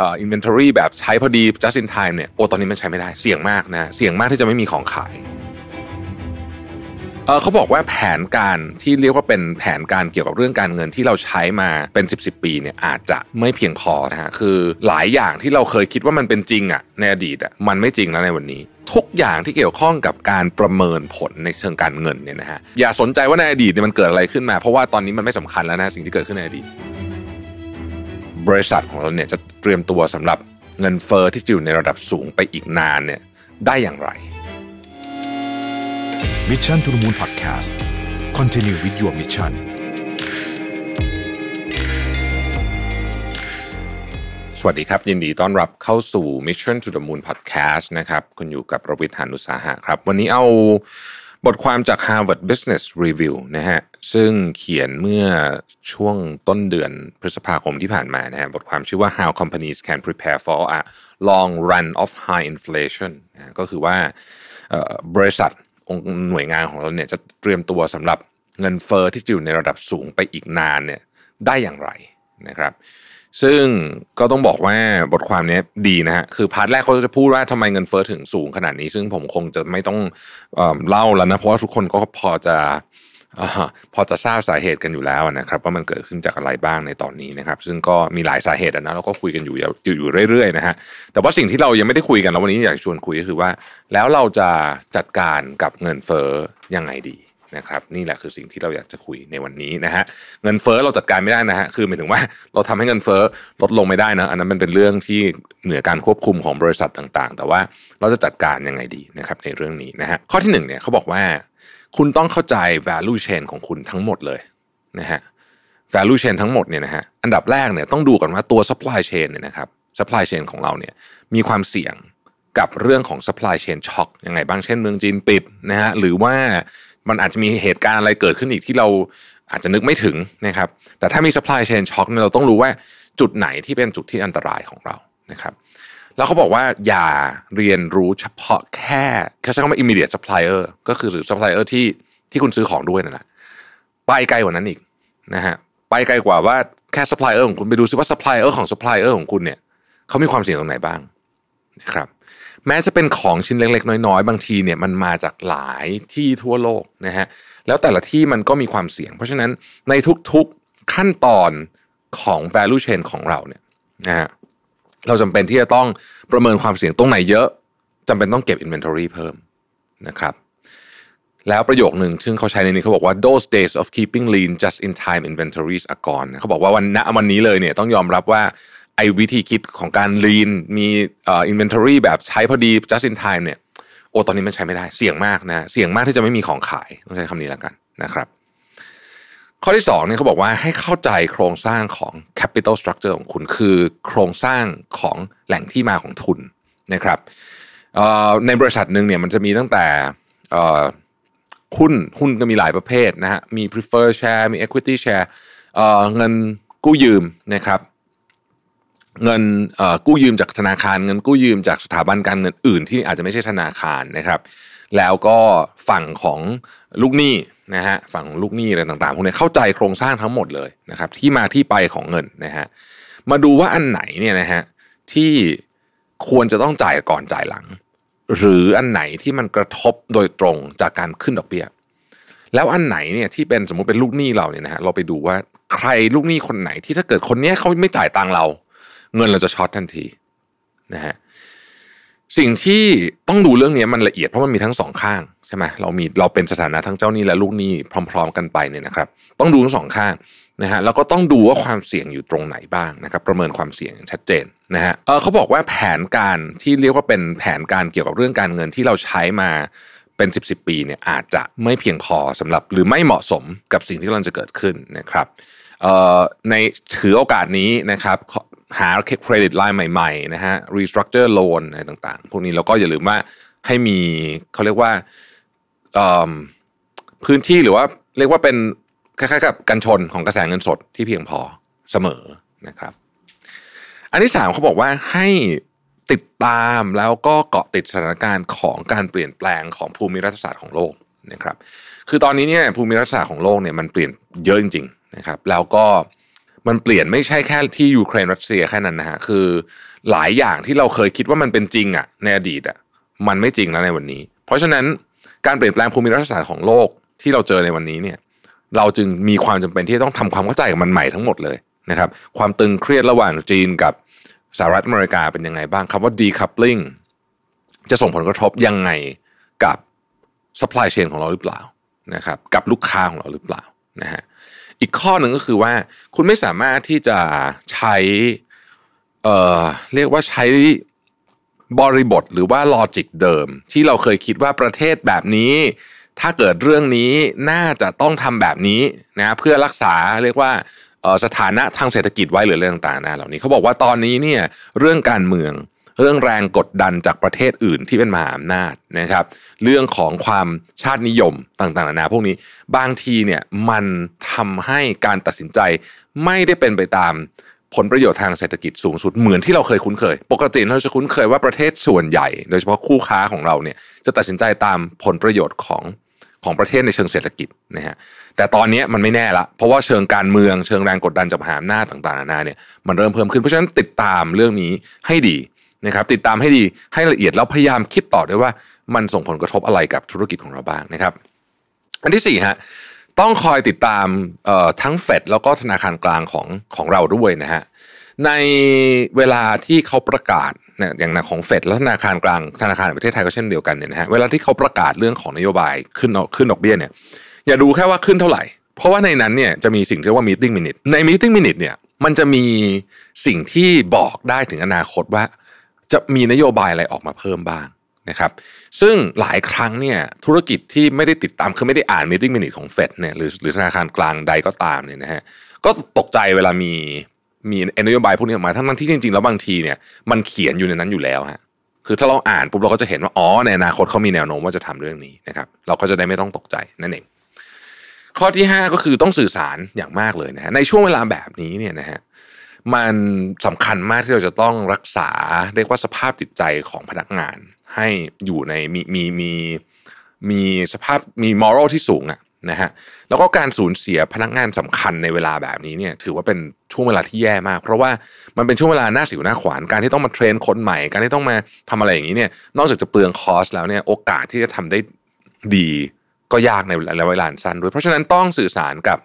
อ่อ inventory แบบใช้พอดี just in time เนี่ยโอ้ตอนนี้มันใช้ไม่ได้เสี่ยงมากนะเสี่ยงมากที่จะไม่มีของขายเขาบอกว่าแผนการที่เรียกว่าเป็นแผนการเกี่ยวกับเรื่องการเงินที่เราใช้มาเป็น 10บสปีเนี่ยอาจจะไม่เพียงพอนะฮะคือหลายอย่างที่เราเคยคิดว่ามันเป็นจริงอะ่ะในอดีตอะ่ะมันไม่จริงแล้วในวันนี้ทุกอย่างที่เกี่ยวข้องกับการประเมินผลในเชิงการเงินเนี่ยนะฮะอย่าสนใจว่าในอดีตเนี่ยมันเกิดอะไรขึ้นมา เพราะว่าตอนนี้มันไม่สำคัญแล้วนะสิ่งที่เกิดขึ้นในอดีต บริษัทของเราเนี่ยจะเตรียมตัวสำหรับเงินเฟอ้อที่จะอยู่ในระดับสูงไปอีกนานเนี่ยได้อย่างไร Mission to the Moon Podcast Continue with your mission สวัสดีครับ ยินดีต้อนรับเข้าสู่ Mission to the Moon Podcast นะครับ คุณอยู่กับประวิทยานุสาหะครับ วันนี้เอา บทความจาก Harvard Business Review นะฮะซึ่งเขียนเมื่อช่วงต้นเดือนพฤษภาคมที่ผ่านมานะฮะบทความชื่อว่า How Companies Can Prepare for a Long Run of High Inflation นะก็คือว่าบริษัทองค์หน่วยงานของเราเนี่ยจะเตรียมตัวสำหรับเงินเฟอ้อที่จะอยู่ในระดับสูงไปอีกนานเนี่ยได้อย่างไรนะครับ ซึ่งก็ต้องบอกว่าบทความนี้ดีนะฮะคือพาร์ทแรกเขาจะพูดว่าทำไมเงินเฟอ้อถึงสูงขนาดนี้ ซึ่งผมคงจะไม่ต้องเล่าแล้วนะ เพราะว่าทุกคนก็พอจะอพอจะทราบสาเหตุกันอยู่แล้วนะครับว่ามันเกิดขึ้นจากอะไรบ้างในตอนนี้นะครับ ซึ่งก็มีหลายสาเหตุนะเราก็คุยกันอยู่อยู่อยู่เรื่อยๆนะฮะแต่ว่าสิ่งที่เรายังไม่ได้คุยกันแล้ววันนี้อยากชวนคุยก็คือว่า แล้วเราจะจัดการกับเงินเฟ้อยังไงดี นะครับนี่แหละคือสิ่งที่เราอยากจะคุยในวันนี้นะฮะเงินเฟ้อเราจัดการไม่ได้นะฮะคือหมายถึงว่าเราทำให้เงินเฟ้อลดลงไม่ได้นะอันนั้นมันเป็นเรื่องที่เหนือการควบคุมของบริษัทต่างๆ แต่ว่าเราจะจัดการยังไงดีนะครับในเรื่องนี้นะฮะข้อที่หนึ่งเนี่ยเขาบอกว่า คุณต้องเข้าใจ value chain ของคุณทั้งหมดเลยนะฮะ value chain ทั้งหมดเนี่ยนะฮะอันดับแรกเนี่ยต้องดูก่อนว่าตัว supply chain เนี่ยนะครับ supply chain ของเราเนี่ยมีความเสี่ยงกับเรื่องของ supply chain shock ยังไงบ้างเช่นเมืองจีนปิดนะฮะหรือว่า มันอาจจะมีเหตุการณ์อะไรเกิดขึ้นอีกที่เราอาจจะนึกไม่ถึงนะครับ แต่ถ้ามี supply chain shock เนี่ยเราต้องรู้ว่าจุดไหนที่เป็นจุดที่อันตรายของเรานะครับ แล้วเขาบอกว่าอย่าเรียนรู้เฉพาะแค่เขาใช้คำว่า immediate supplier ก็คือหรือ supplier ที่ที่คุณซื้อของด้วยนั่นแหละไปไกลกว่านั้นอีกนะฮะไปไกลกว่าว่าแค่ supplier ของคุณไปดูซิว่า supplier ของ supplier ของคุณเนี่ยเขามีความเสี่ยงตรงไหนบ้างนะครับ แม้จะเป็นของชิ้นเล็ก ๆ น้อยๆ บางทีเนี่ยมันมาจากหลายที่ทั่วโลกนะฮะแล้วแต่ละที่มันก็มีความเสี่ยง เพราะฉะนั้นในทุกๆขั้นตอนของ value chain ของเราเนี่ยนะฮะเราจำเป็นที่จะต้องประเมินความเสี่ยงตรงไหนเยอะจำเป็นต้องเก็บ inventory เพิ่มนะครับแล้วประโยคหนึ่งซึ่งเขาใช้ในนี้เขาบอกว่า those days of keeping lean just in time inventories are gone เขาบอกว่าวันณวันนี้เลยเนี่ยต้องยอมรับว่า ไอ้วิธีคิดของการ lean มีเอ่อ inventory แบบใช้พอดี just in time เนี่ยโอ้ตอนนี้มันใช้ไม่ได้เสี่ยงมากนะเสี่ยงมากที่จะไม่มีของขายต้องใช้คำนี้แล้วกันนะครับ ข้อที่2เนี่ยเขาบอกว่าให้เข้าใจโครงสร้างของ capital structure ของคุณคือโครงสร้างของแหล่งที่มาของทุนนะครับในบริษัทหนึ่งเนี่ยมันจะมีตั้งแต่หุ้นหุ้นก็มีหลายประเภทนะฮะมี prefer share มี equity share เงินกู้ยืมนะครับ เงินกู้ยืมจากธนาคาร เงินกู้ยืมจากสถาบันการเงินอื่น ที่อาจจะไม่ใช่ธนาคารนะครับ แล้วก็ฝั่งของลูกหนี้นะฮะฝั่งลูกหนี้อะไรต่างๆพวกนี้เข้าใจโครงสร้างทั้งหมดเลยนะครับ ที่มาที่ไปของเงินนะฮะมาดูว่าอันไหนเนี่ยนะฮะที่ควรจะต้องจ่ายก่อนจ่ายหลัง หรืออันไหนที่มันกระทบโดยตรงจากการขึ้นดอกเบี้ยแล้วอันไหนเนี่ยที่เป็นสมมุติเป็นลูกหนี้เราเนี่ยนะฮะเราไปดูว่าใครลูกหนี้คนไหนที่ถ้าเกิดคนนี้เขาไม่จ่ายตังเรา เงินเราจะช็อตทันทีนะฮะสิ่งที่ต้องดูเรื่องนี้มันละเอียดเพราะมันมีทั้งสองข้างใช่ไหมเรามีเราเป็นสถานะทั้งเจ้าหนี้และลูกหนี้พร้อม ๆ กันไปเนี่ยนะครับ ต้องดูทั้งสองข้างนะฮะแล้วก็ต้องดูว่าความเสี่ยงอยู่ตรงไหนบ้างนะครับ ประเมินความเสี่ยงชัดเจนนะฮะเออเขาบอกว่าแผนการที่เรียกว่าเป็นแผนการเกี่ยวกับเรื่องการเงินที่เราใช้มาเป็น 10บสปีเนี่ยอาจจะไม่เพียงพอสำหรับหรือไม่เหมาะสมกับสิ่งที่กำลังจะเกิดขึ้นนะครับในถือโอกาสนี้นะครับ หาเครดิตไลน์ใหม่ๆนะฮะ restructure loan อะไรต่างๆ พวกนี้แล้วก็อย่าลืมว่าให้มีเขาเรียกว่าพื้นที่หรือว่าเรียกว่าเป็นคล้ายๆกับกันชนของกระแสเงินสดที่เพียงพอเสมอนะครับ อันที่สามเขาบอกว่าให้ติดตามแล้วก็เกาะติดสถานการณ์ของการเปลี่ยนแปลงของภูมิรัฐศาสตร์ของโลกนะครับ คือตอนนี้เนี่ยภูมิรัฐศาสตร์ของโลกเนี่ยมันเปลี่ยนเยอะจริงๆนะครับ แล้วก็ มันเปลี่ยนไม่ใช่แค่ที่ยูเครนรัสเซียแค่นั้นนะฮะคือหลายอย่างที่เราเคยคิดว่ามันเป็นจริงอะในอดีตอะมันไม่จริงแล้วในวันนี้ เพราะฉะนั้นการเปลี่ยนแปลงภูมิรัฐศาสตร์ของโลกที่เราเจอในวันนี้เนี่ย เราจึงมีความจำเป็นที่ต้องทำความเข้าใจกับมันใหม่ทั้งหมดเลยนะครับ ความตึงเครียดระหว่างจีนกับสหรัฐอเมริกาเป็นยังไงบ้างคำว่า decoupling จะส่งผลกระทบยังไงกับ supply chain ของเราหรือเปล่านะครับ กับลูกค้าของเราหรือเปล่านะฮะ อีกข้อหนึ่งก็คือว่า คุณไม่สามารถที่จะใช้ เอ่อ เรียกว่าใช้บริบทหรือว่าลอจิกเดิม ที่เราเคยคิดว่าประเทศแบบนี้ ถ้าเกิดเรื่องนี้น่าจะต้องทำแบบนี้นะเพื่อรักษาเรียกว่าสถานะทางเศรษฐกิจไว้หรือเรื่องต่างๆนะเหล่านี้เขาบอกว่าตอนนี้เนี่ยเรื่องการเมือง เรื่องแรงกดดันจากประเทศอื่นที่เป็นมหาอำนาจนะครับ เรื่องของความชาตินิยมต่างๆนานาพวกนี้ บางทีเนี่ยมันทำให้การตัดสินใจไม่ได้เป็นไปตามผลประโยชน์ทางเศรษฐกิจสูงสุดเหมือนที่เราเคยคุ้นเคย ปกติเราจะคุ้นเคยว่าประเทศส่วนใหญ่ โดยเฉพาะคู่ค้าของเราเนี่ยจะตัดสินใจตามผลประโยชน์ของของประเทศในเชิงเศรษฐกิจนะฮะแต่ตอนนี้มันไม่แน่ละ เพราะว่าเชิงการเมืองเชิงแรงกดดันจากมหาอำนาจต่างๆนานาเนี่ยมันเริ่มเพิ่มขึ้นเพราะฉะนั้นติดตามเรื่องนี้ให้ดี นะครับติดตามให้ดีให้ละเอียดแล้วพยายามคิดต่อด้วยว่ามันส่งผลกระทบอะไรกับธุรกิจของเราบ้างนะครับ อันที่สี่ฮะต้องคอยติดตามทั้งเฟดแล้วก็ธนาคารกลางของของเราด้วยนะฮะในเวลาที่เขาประกาศเนี่ยอย่างของเฟดและธนาคารกลางธนาคารประเทศไทยก็เช่นเดียวกันเนี่ยนะฮะเวลาที่เขาประกาศเรื่องของนโยบายขึ้นขึ้นดอกเบี้ยเนี่ยอย่าดูแค่ว่าขึ้นเท่าไหร่ เพราะว่าในนั้นเนี่ยจะมีสิ่งที่เรียกว่า meeting minute ใน meeting minute เนี่ยมันจะมีสิ่งที่บอกได้ถึงอนาคตว่า จะมีนโยบายอะไรออกมาเพิ่มบ้างนะครับซึ่งหลายครั้งเนี่ยธุรกิจที่ไม่ได้ติดตามคือไม่ได้อ่าน meeting minute ของเฟดเนี่ยหรือหรือธนาคารกลางใดก็ตามเนี่ยนะฮะก็ตกใจเวลามีมีนโยบายพวกนี้ออกมาทั้งที่จริงๆแล้วบางทีเนี่ยมันเขียนอยู่ในนั้นอยู่แล้วฮะคือถ้าเราอ่านปุ๊บเราก็จะเห็นว่าอ๋อในอนาคตเขามีแนวโน้มว่าจะทำเรื่องนี้นะครับเราก็จะได้ไม่ต้องตกใจนั่นเองข้อที่ 5 ก็คือต้องสื่อสารอย่างมากเลยนะฮะในช่วงเวลาแบบนี้เนี่ยนะฮะ มันสำคัญมากที่เราจะต้องรักษาเรียกว่าสภาพจิตใจของพนักงาน ให้อยู่ในมีมีมีมีสภาพมีมอรัลที่สูงอะนะฮะแล้วก็การสูญเสียพนักงานสำคัญในเวลาแบบนี้เนี่ยถือว่าเป็นช่วงเวลาที่แย่มาก เพราะว่ามันเป็นช่วงเวลาหน้าสิวหน้าขวานการที่ต้องมาเทรนคนใหม่ การที่ต้องมาทำอะไรอย่างนี้เนี่ยนอกจากจะเปลืองคอสแล้วเนี่ยโอกาสที่จะทำได้ดีก็ยากในระยะเวลาสั้นด้วยเพราะฉะนั้นต้องสื่อสารกับ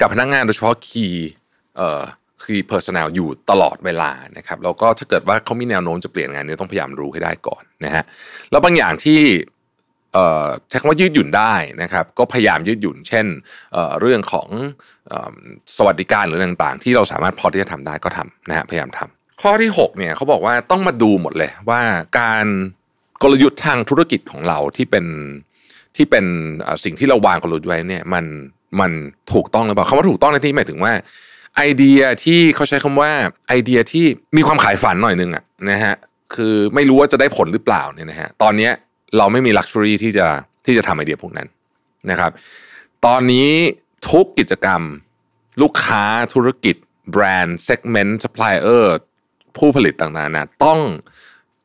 กับพนักงานโดยเฉพาะคีย์เอ่อ คือ personnel อยู่ตลอดเวลานะครับแล้วก็ถ้าเกิดว่าเขามีแนวโน้มจะเปลี่ยนงานเนี่ยต้องพยายามรู้ให้ได้ก่อนนะฮะแล้วบางอย่างที่ใช้คำว่ายืดหยุ่นได้นะครับ ก็พยายามยืดหยุ่น เช่นเเรื่องของสวัสดิการหรือต่างๆ ที่เราสามารถพอที่จะทำได้ก็ทำนะฮะพยายามทำข้อที่6เนี่ยเขาบอกว่าต้องมาดูหมดเลยว่าการกลยุทธ์ทางธุรกิจของเราที่เป็นที่เป็นสิ่งที่เราวางกลยุทธ์ไว้เนี่ยมันมันถูกต้องหรือเปล่าคำว่าถูกต้องในที่หมายถึงว่า ไอเดียที่เขาใช้คำว่าไอเดียที่มีความขายฝันหน่อยนึงอะนะฮะคือไม่รู้ว่าจะได้ผลหรือเปล่าเนี่ยนะฮะตอนนี้เราไม่มี luxury ที่จะที่จะทำไอเดียพวกนั้นนะครับ ตอนนี้ทุกกิจกรรม ลูกค้าธุรกิจ แบรนด์ segment supplierผู้ผลิตต่างๆนะต้อง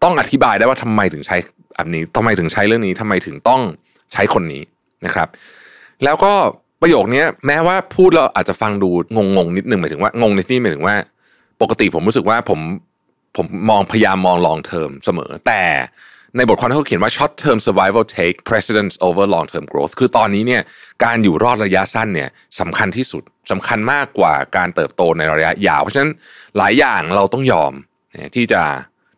ต้องอธิบายได้ว่าทำไมถึงใช้อันนี้ทำไมถึงใช้เรื่องนี้ทำไมถึงต้องใช้คนนี้นะครับ แล้วก็ ประโยคนี้แม้ว่าพูดเราอาจจะฟังดูงงงนิดนึงหมายถึงว่างงในที่หมายถึงว่า ปกติผมรู้สึกว่าผมผมมองพยายามมองลองเทอมเสมอ แต่ในบทความที่เขาเขียนว่า short term survival take precedence over long term growth คือตอนนี้เนี่ยการอยู่รอดระยะสั้นเนี่ยสำคัญที่สุดสำคัญมากกว่าการเติบโตในระยะยาว เพราะฉะนั้นหลายอย่างเราต้องยอมที่จะ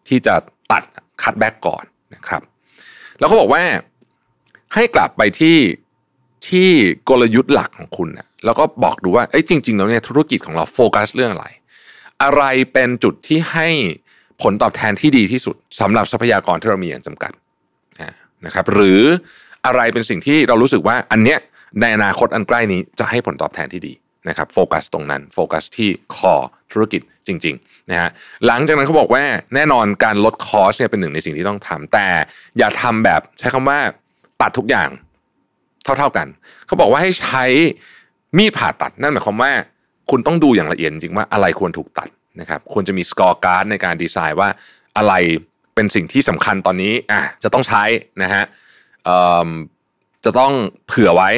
ที่จะตัด cut back ก่อนนะครับ แล้วเขาบอกว่าให้กลับไปที่ ที่กลยุทธ์หลักของคุณนะแล้วก็บอกดูว่าเอ้ยจริง ๆ แล้วเนี่ยธุรกิจของเราโฟกัสเรื่องอะไร อะไรเป็นจุดที่ให้ผลตอบแทนที่ดีที่สุดสำหรับทรัพยากรที่เรามีอย่างจำกัดนะครับ หรืออะไรเป็นสิ่งที่เรารู้สึกว่าอันเนี้ยในอนาคตอันใกล้นี้จะให้ผลตอบแทนที่ดีนะครับโฟกัสตรงนั้นโฟกัสที่ core ธุรกิจจริงๆนะฮะหลังจากนั้นเขาบอกว่าแน่นอนการลด cost เนี่ยเป็นหนึ่งในสิ่งที่ต้องทำแต่อย่าทำแบบใช้คำว่าตัดทุกอย่าง เท่า ๆกัน เขาบอกว่าให้ใช้มีดผ่าตัดนั่นหมายความว่า คุณต้องดูอย่างละเอียดจริงว่าอะไรควรถูกตัดนะครับควรจะมี scorecard ในการ decide ว่าอะไรเป็นสิ่งที่สำคัญตอนนี้อะจะต้องใช้นะฮะจะต้องเผื่อไว้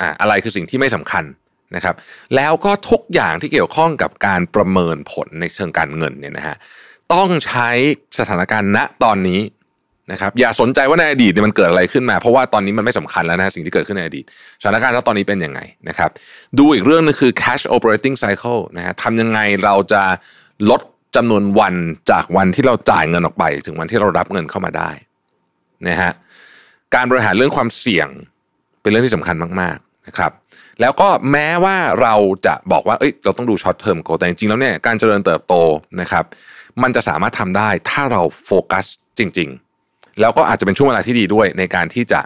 อะอะไรคือสิ่งที่ไม่สำคัญนะครับ แล้วก็ทุกอย่างที่เกี่ยวข้องกับการประเมินผลในเชิงการเงินเนี่ยนะฮะต้องใช้สถานการณ์ณตอนนี้ นะครับอย่าสนใจว่าในอดีตเนี่ยมันเกิดอะไรขึ้นมา เพราะว่าตอนนี้มันไม่สำคัญแล้วนะสิ่งที่เกิดขึ้นในอดีตสถานการณ์ตอนนี้เป็นยังไงนะครับดูอีกเรื่องนึงคือ cash operating cycle นะฮะทำยังไงเราจะลดจำนวนวันจากวันที่เราจ่ายเงินออกไป ถึงวันที่เรารับเงินเข้ามาได้นะฮะการบริหารเรื่องความเสี่ยงเป็นเรื่องที่สำคัญมากๆนะครับแล้วก็แม้ว่าเราจะบอกว่าเอ้ยเราต้องดู short term goal แต่จริงๆแล้วเนี่ยการเจริญเติบโตนะครับมันจะสามารถทำได้ถ้าเราโฟกัสจริง ๆ แล้วก็อาจจะเป็นช่วงเวลาที่ดีด้วยในการที่จะ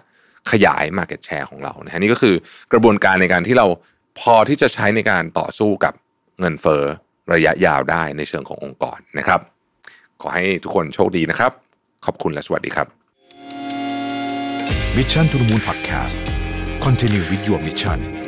ขยาย Market Share ของเรานะฮะนี่ก็คือกระบวนการในการที่เราพอที่จะใช้ในการต่อสู้กับเงินเฟ้อระยะยาวได้ในเชิงขององค์กรนะครับ ขอให้ทุกคนโชคดีนะครับ ขอบคุณและสวัสดีครับ Mission to the Moon Podcast Continue with your mission